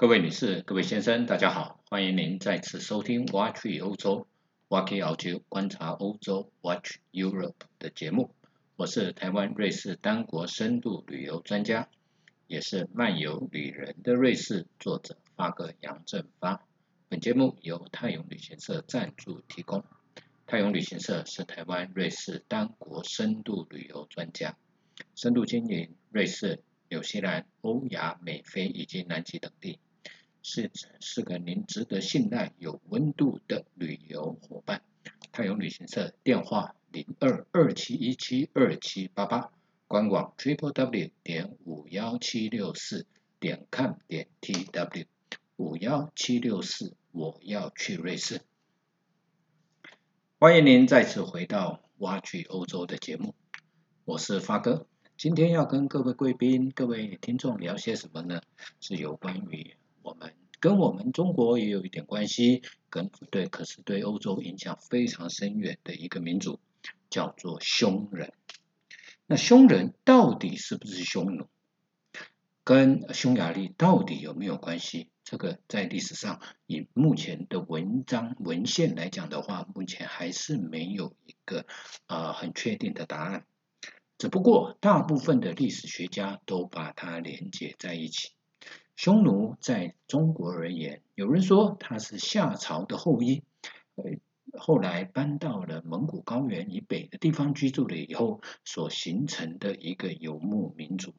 各位女士、各位先生，大家好，欢迎您再次收听 Watch 欧洲 Watch 澳洲观察欧洲 Watch Europe 的节目。我是台湾瑞士单国深度旅游专家，也是漫游旅人的瑞士作者发哥杨振发。本节目由泰永旅行社赞助提供。泰永旅行社是台湾瑞士单国深度旅游专家，深度经营瑞士、纽西兰、欧亚、美非以及南极等地。是是个您值得信赖、有温度的旅游伙伴。泰永旅行社电话零二二七一七二七八八，官网 triple w 点五幺七六四点 com 点 t w 五幺七六四，我要去瑞士。欢迎您再次回到挖掘欧洲的节目，我是发哥。今天要跟各位贵宾、各位听众聊些什么呢？是有关于。我们跟我们中国也有一点关系，跟对，可是对欧洲影响非常深远的一个民族，叫做匈人。那匈人到底是不是匈奴？跟匈牙利到底有没有关系？这个在历史上以目前的文章文献来讲的话，目前还是没有一个啊很确定的答案。只不过大部分的历史学家都把它连接在一起。匈奴在中国而言，有人说他是夏朝的后裔，呃，后来搬到了蒙古高原以北的地方居住了以后，所形成的一个游牧民族。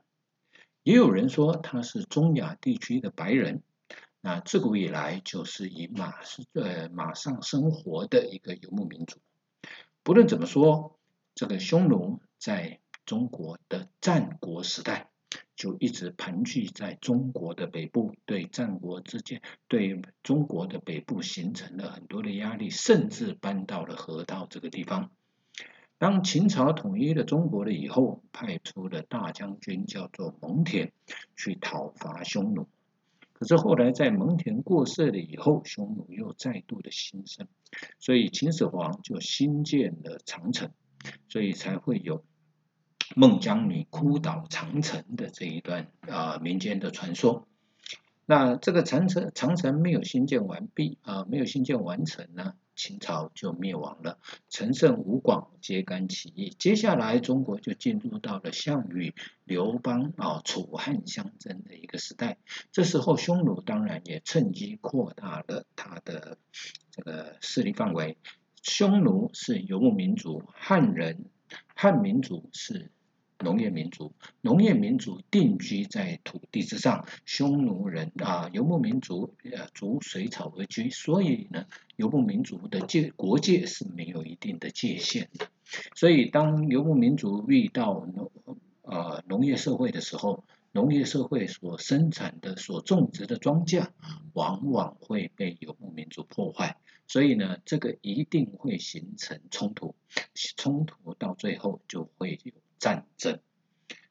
也有人说他是中亚地区的白人，那自古以来就是以马是呃马上生活的一个游牧民族。不论怎么说，这个匈奴在中国的战国时代。就一直盘踞在中国的北部，对战国之间，对中国的北部形成了很多的压力，甚至搬到了河套这个地方。当秦朝统一了中国了以后，派出了大将军叫做蒙恬去讨伐匈奴。可是后来在蒙恬过世了以后，匈奴又再度的兴盛，所以秦始皇就新建了长城，所以才会有。孟姜女哭倒长城的这一段啊民间的传说，那这个长城长城没有兴建完毕啊，没有兴建完成呢，秦朝就灭亡了，陈胜吴广揭竿起义，接下来中国就进入到了项羽、刘邦啊楚汉相争的一个时代，这时候匈奴当然也趁机扩大了他的这个势力范围，匈奴是游牧民族，汉人汉民族是。农业民族，农业民族定居在土地之上，匈奴人啊，游牧民族呃，逐水草而居，所以呢，游牧民族的界国界是没有一定的界限的。所以，当游牧民族遇到农呃农业社会的时候，农业社会所生产的、所种植的庄稼，往往会被游牧民族破坏。所以呢，这个一定会形成冲突，冲突到最后就会有。战争，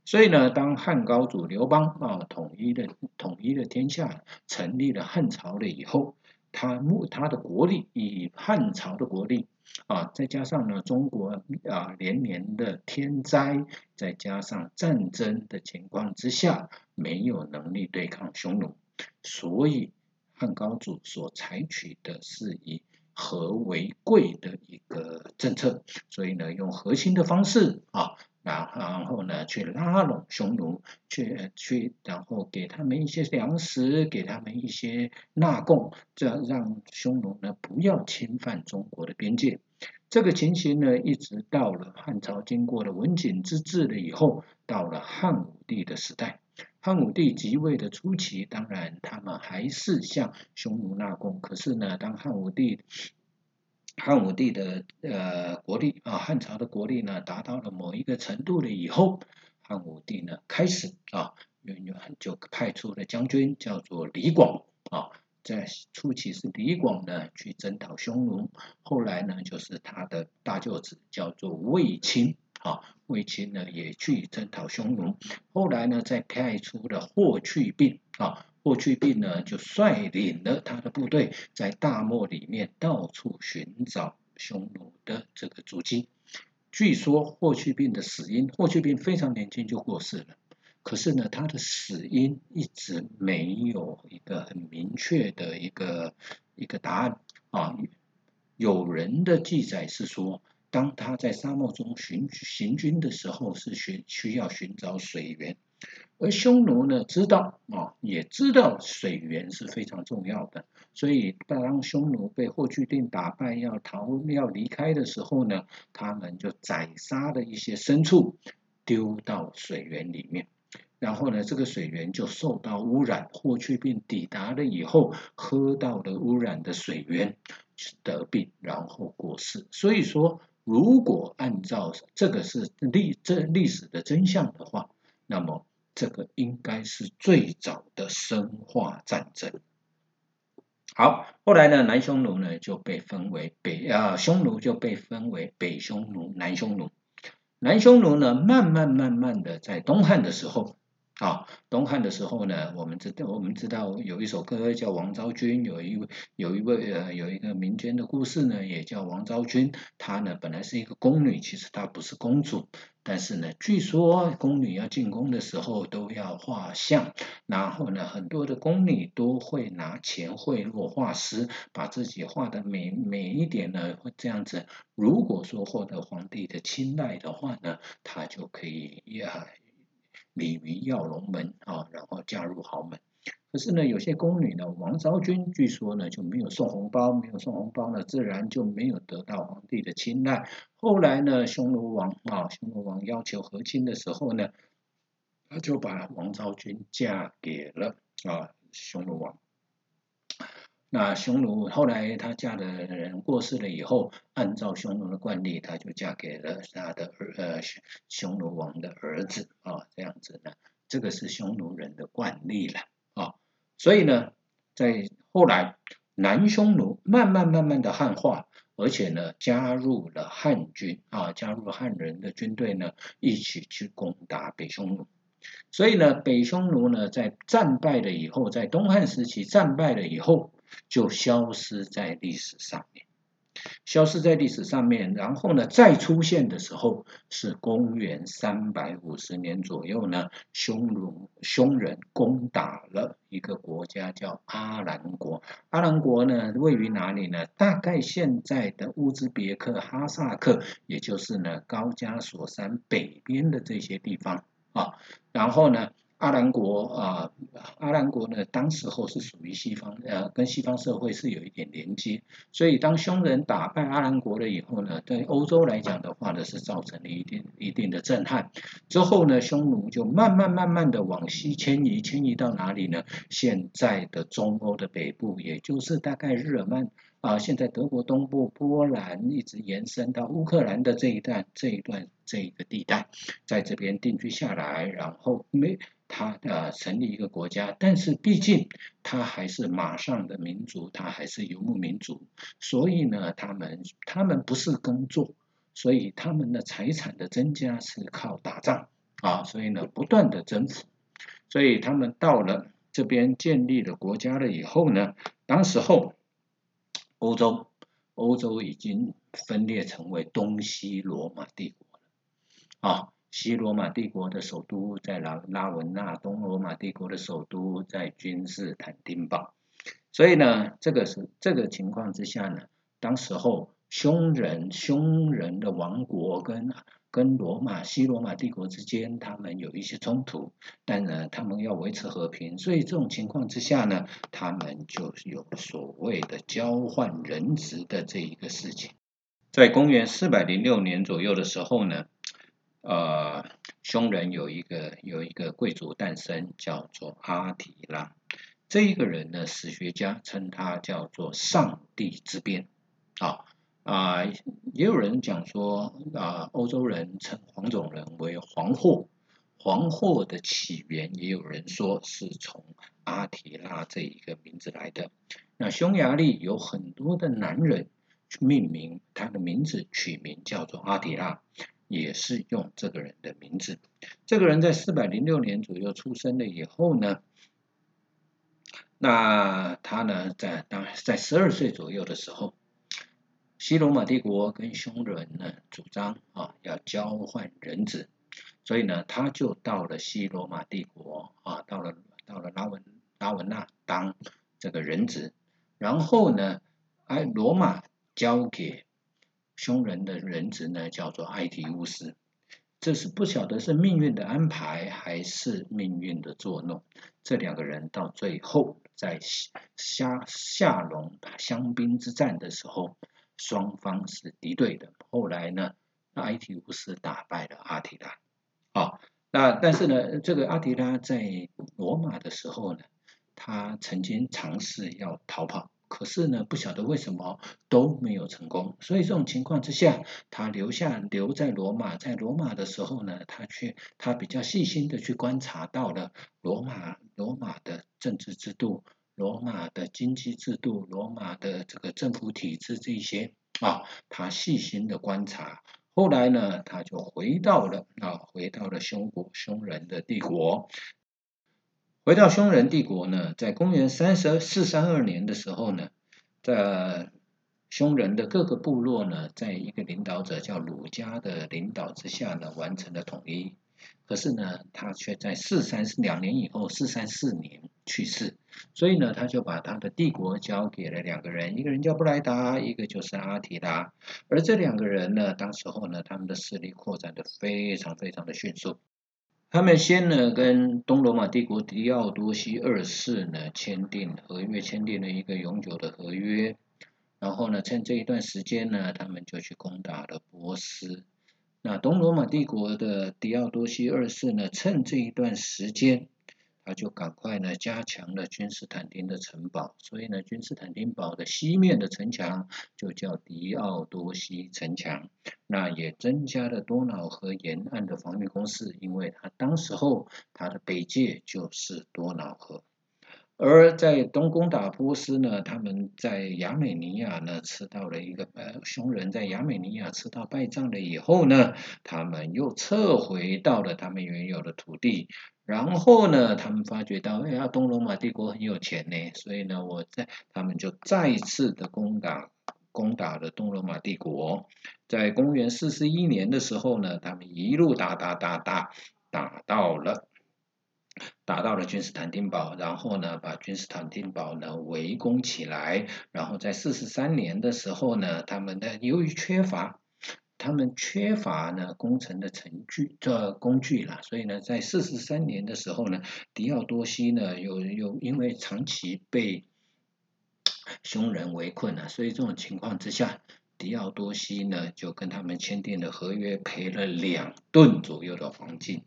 所以呢，当汉高祖刘邦啊统一了统一了天下，成立了汉朝了以后，他目他的国力以汉朝的国力啊，再加上呢中国啊连年的天灾，再加上战争的情况之下，没有能力对抗匈奴，所以汉高祖所采取的是以和为贵的一个政策，所以呢用核心的方式啊。然然后呢，去拉拢匈奴，去去，然后给他们一些粮食，给他们一些纳贡，这让匈奴呢不要侵犯中国的边界。这个情形呢，一直到了汉朝经过了文景之治了以后，到了汉武帝的时代。汉武帝即位的初期，当然他们还是向匈奴纳贡，可是呢，当汉武帝汉武帝的呃国力啊，汉朝的国力呢，达到了某一个程度了以后，汉武帝呢开始啊，远远就派出了将军叫做李广啊，在初期是李广呢去征讨匈奴，后来呢就是他的大舅子叫做卫青啊，卫青呢也去征讨匈奴，后来呢再派出了霍去病啊。霍去病呢，就率领了他的部队，在大漠里面到处寻找匈奴的这个足迹。据说霍去病的死因，霍去病非常年轻就过世了。可是呢，他的死因一直没有一个很明确的一个一个答案啊。有人的记载是说，当他在沙漠中寻行军的时候，是寻需要寻找水源，而匈奴呢知道啊，也知道水源是非常重要的，所以当匈奴被霍去病打败要逃要离开的时候呢，他们就宰杀了一些牲畜，丢到水源里面。然后呢，这个水源就受到污染。霍去病抵达了以后，喝到了污染的水源，得病，然后过世。所以说，如果按照这个是历这历史的真相的话，那么这个应该是最早的生化战争。好，后来呢，南匈奴呢就被分为北啊，匈奴就被分为北匈奴、南匈奴。南匈奴呢，慢慢慢慢的在东汉的时候。啊，东汉的时候呢，我们知道我们知道有一首歌叫《王昭君》，有一位有一位呃有一个民间的故事呢，也叫王昭君。她呢本来是一个宫女，其实她不是公主，但是呢，据说宫女要进宫的时候都要画像，然后呢，很多的宫女都会拿钱贿赂画师，把自己画的美美一点呢，这样子。如果说获得皇帝的青睐的话呢，她就可以呀。鲤鱼跃龙门啊，然后嫁入豪门。可是呢，有些宫女呢，王昭君据说呢就没有送红包，没有送红包呢，自然就没有得到皇帝的青睐。后来呢，匈奴王啊，匈奴王要求和亲的时候呢，他就把王昭君嫁给了啊匈奴王。那匈奴后来她嫁的人过世了以后，按照匈奴的惯例，她就嫁给了她的儿呃匈奴王的儿子啊，这样子呢，这个是匈奴人的惯例了。所以呢，在后来南匈奴慢慢慢慢的汉化，而且呢加入了汉军啊，加入了汉人的军队呢，一起去攻打北匈奴。所以呢，北匈奴呢在战败了以后，在东汉时期战败了以后。就消失在历史上面，消失在历史上面，然后呢，再出现的时候是公元三百五十年左右呢，匈奴匈人攻打了一个国家叫阿兰国。阿兰国呢，位于哪里呢？大概现在的乌兹别克、哈萨克，也就是呢高加索山北边的这些地方啊。然后呢？阿兰国啊，阿兰国呢，当时候是属于西方，呃，跟西方社会是有一点连接，所以当匈人打败阿兰国了以后呢，对欧洲来讲的话呢，是造成了一定一定的震撼。之后呢，匈奴就慢慢慢慢的往西迁移，迁移到哪里呢？现在的中欧的北部，也就是大概日耳曼啊，现在德国东部、波兰一直延伸到乌克兰的这一段、这一段、这一个地带，在这边定居下来，然后没。他呃成立一个国家，但是毕竟他还是马上的民族，他还是游牧民族，所以呢，他们他们不是耕作，所以他们的财产的增加是靠打仗啊，所以呢，不断的征服，所以他们到了这边建立了国家了以后呢，当时候欧洲欧洲已经分裂成为东西罗马帝国了啊。西罗马帝国的首都在拉拉文纳，东罗马帝国的首都在君士坦丁堡。所以呢，这个是这个情况之下呢，当时候匈人匈人的王国跟跟罗马西罗马帝国之间，他们有一些冲突，但呢，他们要维持和平，所以这种情况之下呢，他们就有所谓的交换人质的这一个事情。在公元四百零六年左右的时候呢。呃，匈人有一个有一个贵族诞生，叫做阿提拉。这一个人呢，史学家称他叫做“上帝之鞭”。啊啊，也有人讲说啊，欧洲人称黄种人为“黄祸”。黄祸的起源，也有人说是从阿提拉这一个名字来的。那匈牙利有很多的男人命名他的名字，取名叫做阿提拉。也是用这个人的名字。这个人在四百零六年左右出生了以后呢，那他呢在当在十二岁左右的时候，西罗马帝国跟匈人呢主张啊要交换人质，所以呢，他就到了西罗马帝国啊，到了到了拉文拉文纳当这个人质，然后呢，哎，罗马交给匈人的人质呢，叫做艾提乌斯。这是不晓得是命运的安排还是命运的作弄。这两个人到最后在夏夏隆香槟之战的时候，双方是敌对的。后来呢，埃提乌斯打败了阿提拉。啊，那但是呢，这个阿提拉在罗马的时候呢，他曾经尝试要逃跑。可是呢，不晓得为什么都没有成功，所以这种情况之下，他留下留在罗马，在罗马的时候呢，他去他比较细心的去观察到了罗马罗马的政治制度、罗马的经济制度、罗马的这个政府体制这些啊，他细心的观察，后来呢，他就回到了啊，回到了匈国匈人的帝国。回到匈人帝国呢，在公元三十四三二年的时候呢，在匈人的各个部落呢，在一个领导者叫鲁家的领导之下呢，完成了统一。可是呢，他却在四三两年以后，四三四年去世。所以呢，他就把他的帝国交给了两个人，一个人叫布莱达，一个就是阿提拉。而这两个人呢，当时候呢，他们的势力扩展的非常非常的迅速。他们先呢跟东罗马帝国狄奥多西二世呢签订合约，签订了一个永久的合约。然后呢，趁这一段时间呢，他们就去攻打了波斯。那东罗马帝国的狄奥多西二世呢，趁这一段时间。他就赶快呢加强了君士坦丁的城堡，所以呢君士坦丁堡的西面的城墙就叫迪奥多西城墙，那也增加了多瑙河沿岸的防御工事，因为他当时候他的北界就是多瑙河。而在东攻打波斯呢，他们在亚美尼亚呢吃到了一个呃匈人在亚美尼亚吃到败仗了以后呢，他们又撤回到了他们原有的土地。然后呢，他们发觉到，哎呀，东罗马帝国很有钱呢，所以呢，我在他们就再次的攻打攻打了东罗马帝国。在公元四十一年的时候呢，他们一路打打打打打到了。打到了君士坦丁堡，然后呢，把君士坦丁堡呢围攻起来。然后在四十三年的时候呢，他们的由于缺乏，他们缺乏呢工程的程序这工具了，所以呢，在四十三年的时候呢，狄奥多西呢又又因为长期被匈人围困了，所以这种情况之下。迪奥多西呢，就跟他们签订了合约，赔了两吨左右的黄金，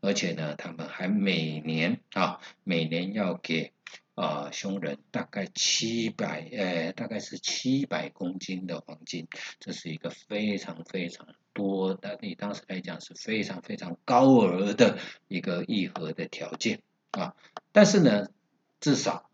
而且呢，他们还每年啊，每年要给啊匈人大概七百，呃，大概是七百公斤的黄金，这是一个非常非常多的，以当时来讲是非常非常高额的一个议和的条件啊，但是呢，至少。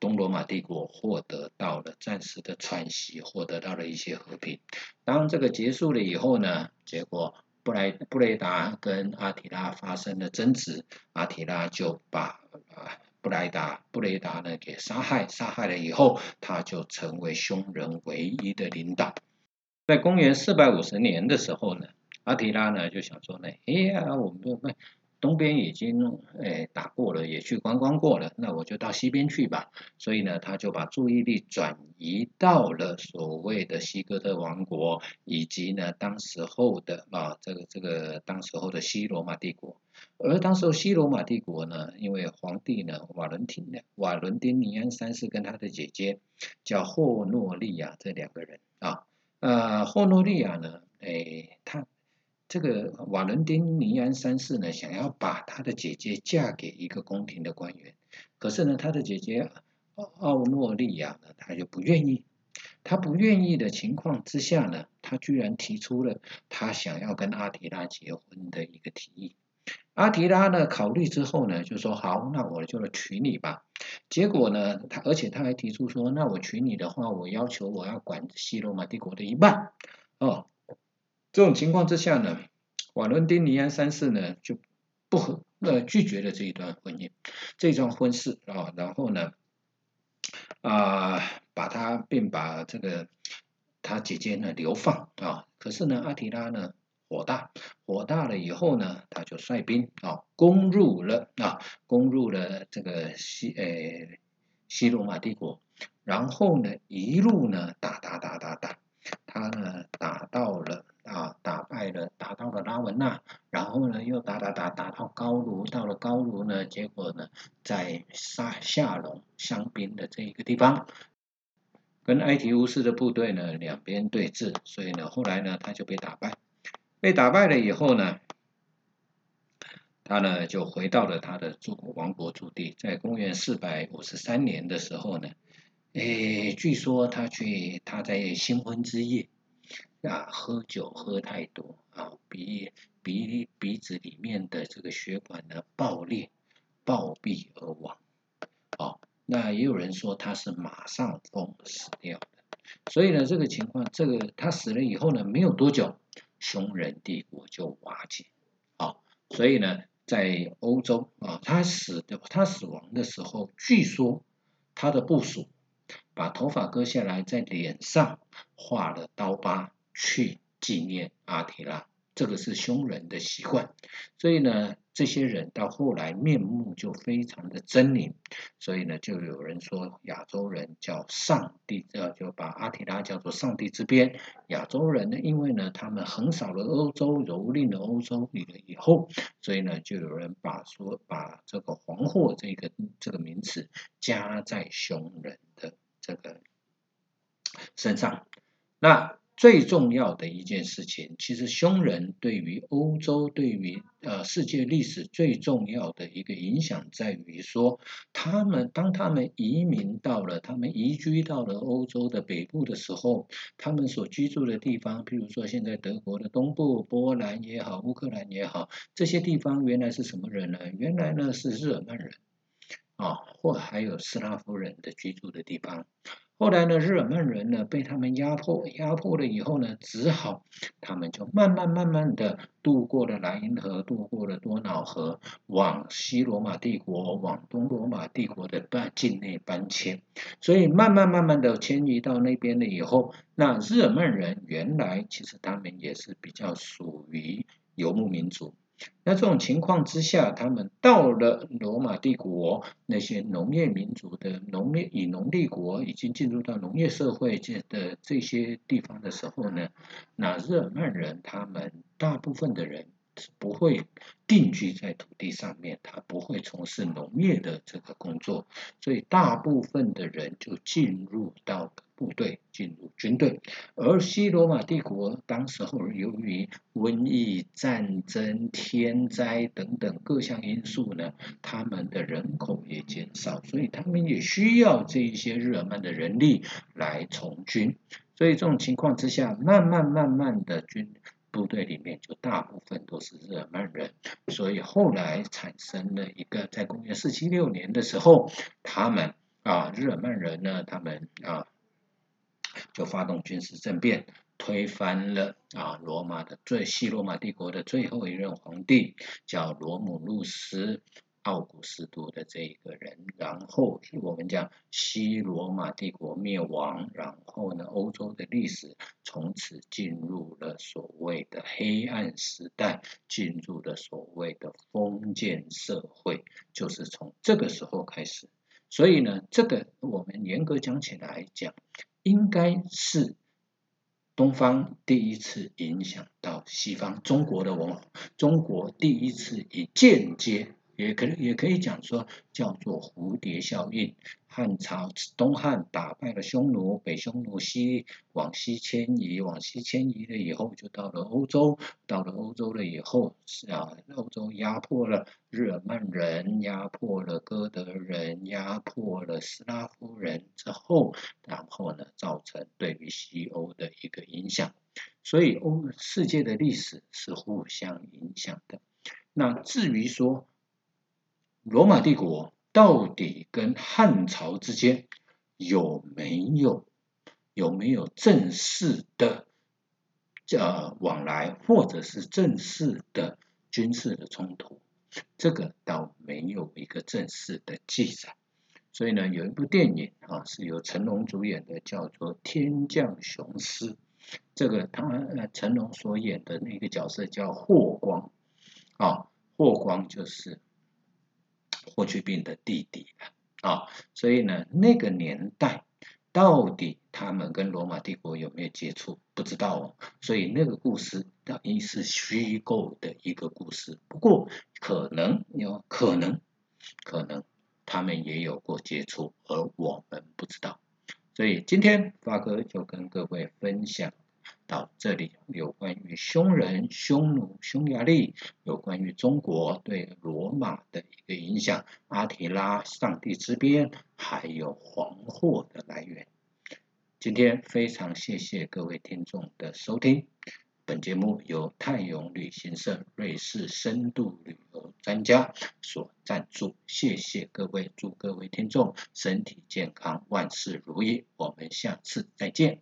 东罗马帝国获得到了暂时的喘息，获得到了一些和平。当这个结束了以后呢，结果布莱布雷达跟阿提拉发生了争执，阿提拉就把啊布莱达布雷达呢给杀害，杀害了以后，他就成为匈人唯一的领导。在公元四百五十年的时候呢，阿提拉呢就想说呢，哎呀，我们不。东边已经诶打过了，也去观光过了，那我就到西边去吧。所以呢，他就把注意力转移到了所谓的西哥特王国，以及呢当时候的啊这个这个当时候的西罗马帝国。而当时候西罗马帝国呢，因为皇帝呢瓦伦廷瓦伦丁尼安三世跟他的姐姐叫霍诺利亚这两个人啊，呃霍诺利亚呢，诶他。这个瓦伦丁尼安三世呢，想要把他的姐姐嫁给一个宫廷的官员，可是呢，他的姐姐奥诺利亚呢，他就不愿意。他不愿意的情况之下呢，他居然提出了他想要跟阿提拉结婚的一个提议。阿提拉呢，考虑之后呢，就说好，那我就娶你吧。结果呢，他而且他还提出说，那我娶你的话，我要求我要管西罗马帝国的一半哦。这种情况之下呢，瓦伦丁尼安三世呢就不和呃拒绝了这一段婚姻，这桩婚事啊，然后呢啊把他并把这个他姐姐呢流放啊，可是呢阿提拉呢火大，火大了以后呢，他就率兵啊攻入了啊攻入了这个西诶西罗马帝国，然后呢一路呢打打打打打，他呢打到了啊打败了打到了拉文纳，然后呢又打打打打到高卢，到了高卢呢，结果呢在沙夏隆香槟的这一个地方。跟埃提乌斯的部队呢两边对峙，所以呢后来呢他就被打败，被打败了以后呢，他呢就回到了他的祖王国驻地，在公元四百五十三年的时候呢，诶，据说他去他在新婚之夜啊喝酒喝太多啊鼻鼻鼻子里面的这个血管呢爆裂暴毙而亡，哦。那也有人说他是马上疯死掉的，所以呢，这个情况，这个他死了以后呢，没有多久，匈人帝国就瓦解，啊，所以呢，在欧洲啊，他死的他死亡的时候，据说他的部属把头发割下来，在脸上画了刀疤，去纪念阿提拉。这个是凶人的习惯，所以呢，这些人到后来面目就非常的狰狞，所以呢，就有人说亚洲人叫上帝，呃，就把阿提拉叫做上帝之鞭。亚洲人呢，因为呢，他们横扫了欧洲，蹂躏了欧洲了以后，所以呢，就有人把说把这个黄祸这个这个名词加在凶人的这个身上，那。最重要的一件事情，其实匈人对于欧洲、对于呃世界历史最重要的一个影响，在于说，他们当他们移民到了、他们移居到了欧洲的北部的时候，他们所居住的地方，譬如说现在德国的东部、波兰也好、乌克兰也好，这些地方原来是什么人呢？原来呢是日耳曼人啊，或还有斯拉夫人的居住的地方。后来呢，日耳曼人呢被他们压迫，压迫了以后呢，只好他们就慢慢慢慢的渡过了莱茵河，渡过了多瑙河，往西罗马帝国、往东罗马帝国的半境内搬迁。所以慢慢慢慢的迁移到那边了以后，那日耳曼人原来其实他们也是比较属于游牧民族。那这种情况之下，他们到了罗马帝国，那些农业民族的农业以农立国，已经进入到农业社会这的这些地方的时候呢，那日耳曼人他们大部分的人不会定居在土地上面，他不会从事农业的这个工作，所以大部分的人就进入到。部队进入军队，而西罗马帝国当时候由于瘟疫、战争、天灾等等各项因素呢，他们的人口也减少，所以他们也需要这一些日耳曼的人力来从军。所以这种情况之下，慢慢慢慢的军部队里面就大部分都是日耳曼人，所以后来产生了一个在公元四七六年的时候，他们啊日耳曼人呢，他们啊。就发动军事政变，推翻了啊罗马的最西罗马帝国的最后一任皇帝，叫罗姆路斯奥古斯都的这一个人。然后我们讲西罗马帝国灭亡，然后呢，欧洲的历史从此进入了所谓的黑暗时代，进入了所谓的封建社会，就是从这个时候开始。所以呢，这个我们严格讲起来讲。应该是东方第一次影响到西方中国的文化，中国第一次以间接。也可也可以讲说叫做蝴蝶效应。汉朝东汉打败了匈奴，北匈奴西往西迁移，往西迁移了以后就到了欧洲，到了欧洲了以后是啊，欧洲压迫了日耳曼人，压迫了哥德人，压迫了斯拉夫人之后，然后呢，造成对于西欧的一个影响。所以欧世界的历史是互相影响的。那至于说，罗马帝国到底跟汉朝之间有没有有没有正式的呃往来，或者是正式的军事的冲突？这个倒没有一个正式的记载。所以呢，有一部电影啊，是由成龙主演的，叫做《天降雄狮》这个他呃成龙所演的那个角色叫霍光，啊，霍光就是霍去病的弟弟了啊，所以呢，那个年代到底他们跟罗马帝国有没有接触，不知道哦。所以那个故事等于是虚构的一个故事，不过可能有可能可能他们也有过接触，而我们不知道。所以今天发哥就跟各位分享到这里，有关于匈人、匈奴、匈牙利，有关于中国对罗马的一个影响，阿提拉、上帝之鞭，还有黄祸的来源。今天非常谢谢各位听众的收听。本节目由泰永旅行社瑞士深度旅游专家所赞助，谢谢各位，祝各位听众身体健康，万事如意，我们下次再见。